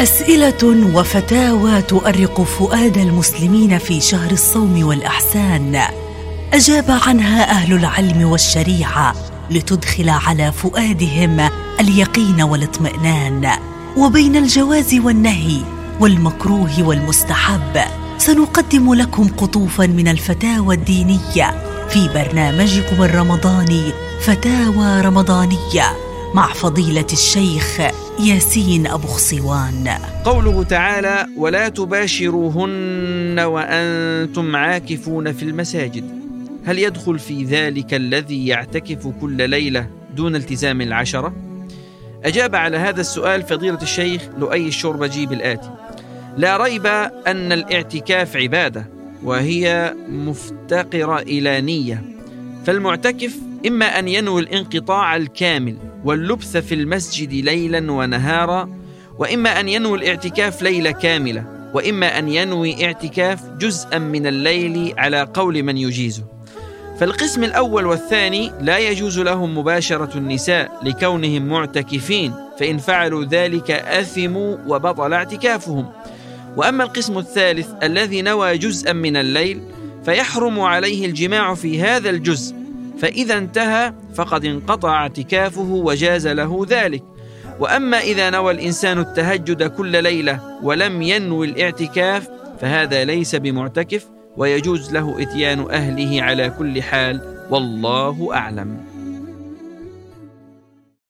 أسئلة وفتاوى تؤرق فؤاد المسلمين في شهر الصوم والأحسان. أجاب عنها أهل العلم والشريعة لتدخل على فؤادهم اليقين والاطمئنان. وبين الجواز والنهي والمكروه والمستحب سنقدم لكم قطوفا من الفتاوى الدينية في برنامجكم الرمضاني فتاوى رمضانية مع فضيلة الشيخ ياسين أبو خصوان قوله تعالى ولا تباشروهن وأنتم عاكفون في المساجد. هل يدخل في ذلك الذي يعتكف كل ليلة دون التزام العشرة؟ أجاب على هذا السؤال فضيلة الشيخ لؤي الشربجي بالاتي لا ريب أن الاعتكاف عبادة وهي مفتقرة إلى نية فالمعتكف إما أن ينوي الانقطاع الكامل واللبث في المسجد ليلا ونهارا وإما أن ينوي الاعتكاف ليلة كاملة وإما أن ينوي اعتكاف جزءا من الليل على قول من يجيزه. فالقسم الأول والثاني لا يجوز لهم مباشرة النساء لكونهم معتكفين فإن فعلوا ذلك أثموا وبطل اعتكافهم. وأما القسم الثالث الذي نوى جزءا من الليل فيحرم عليه الجماع في هذا الجزء فإذا انتهى فقد انقطع اعتكافه وجاز له ذلك. وأما إذا نوى الإنسان التهجد كل ليلة ولم ينوي الاعتكاف فهذا ليس بمعتكف ويجوز له إتيان أهله على كل حال والله أعلم.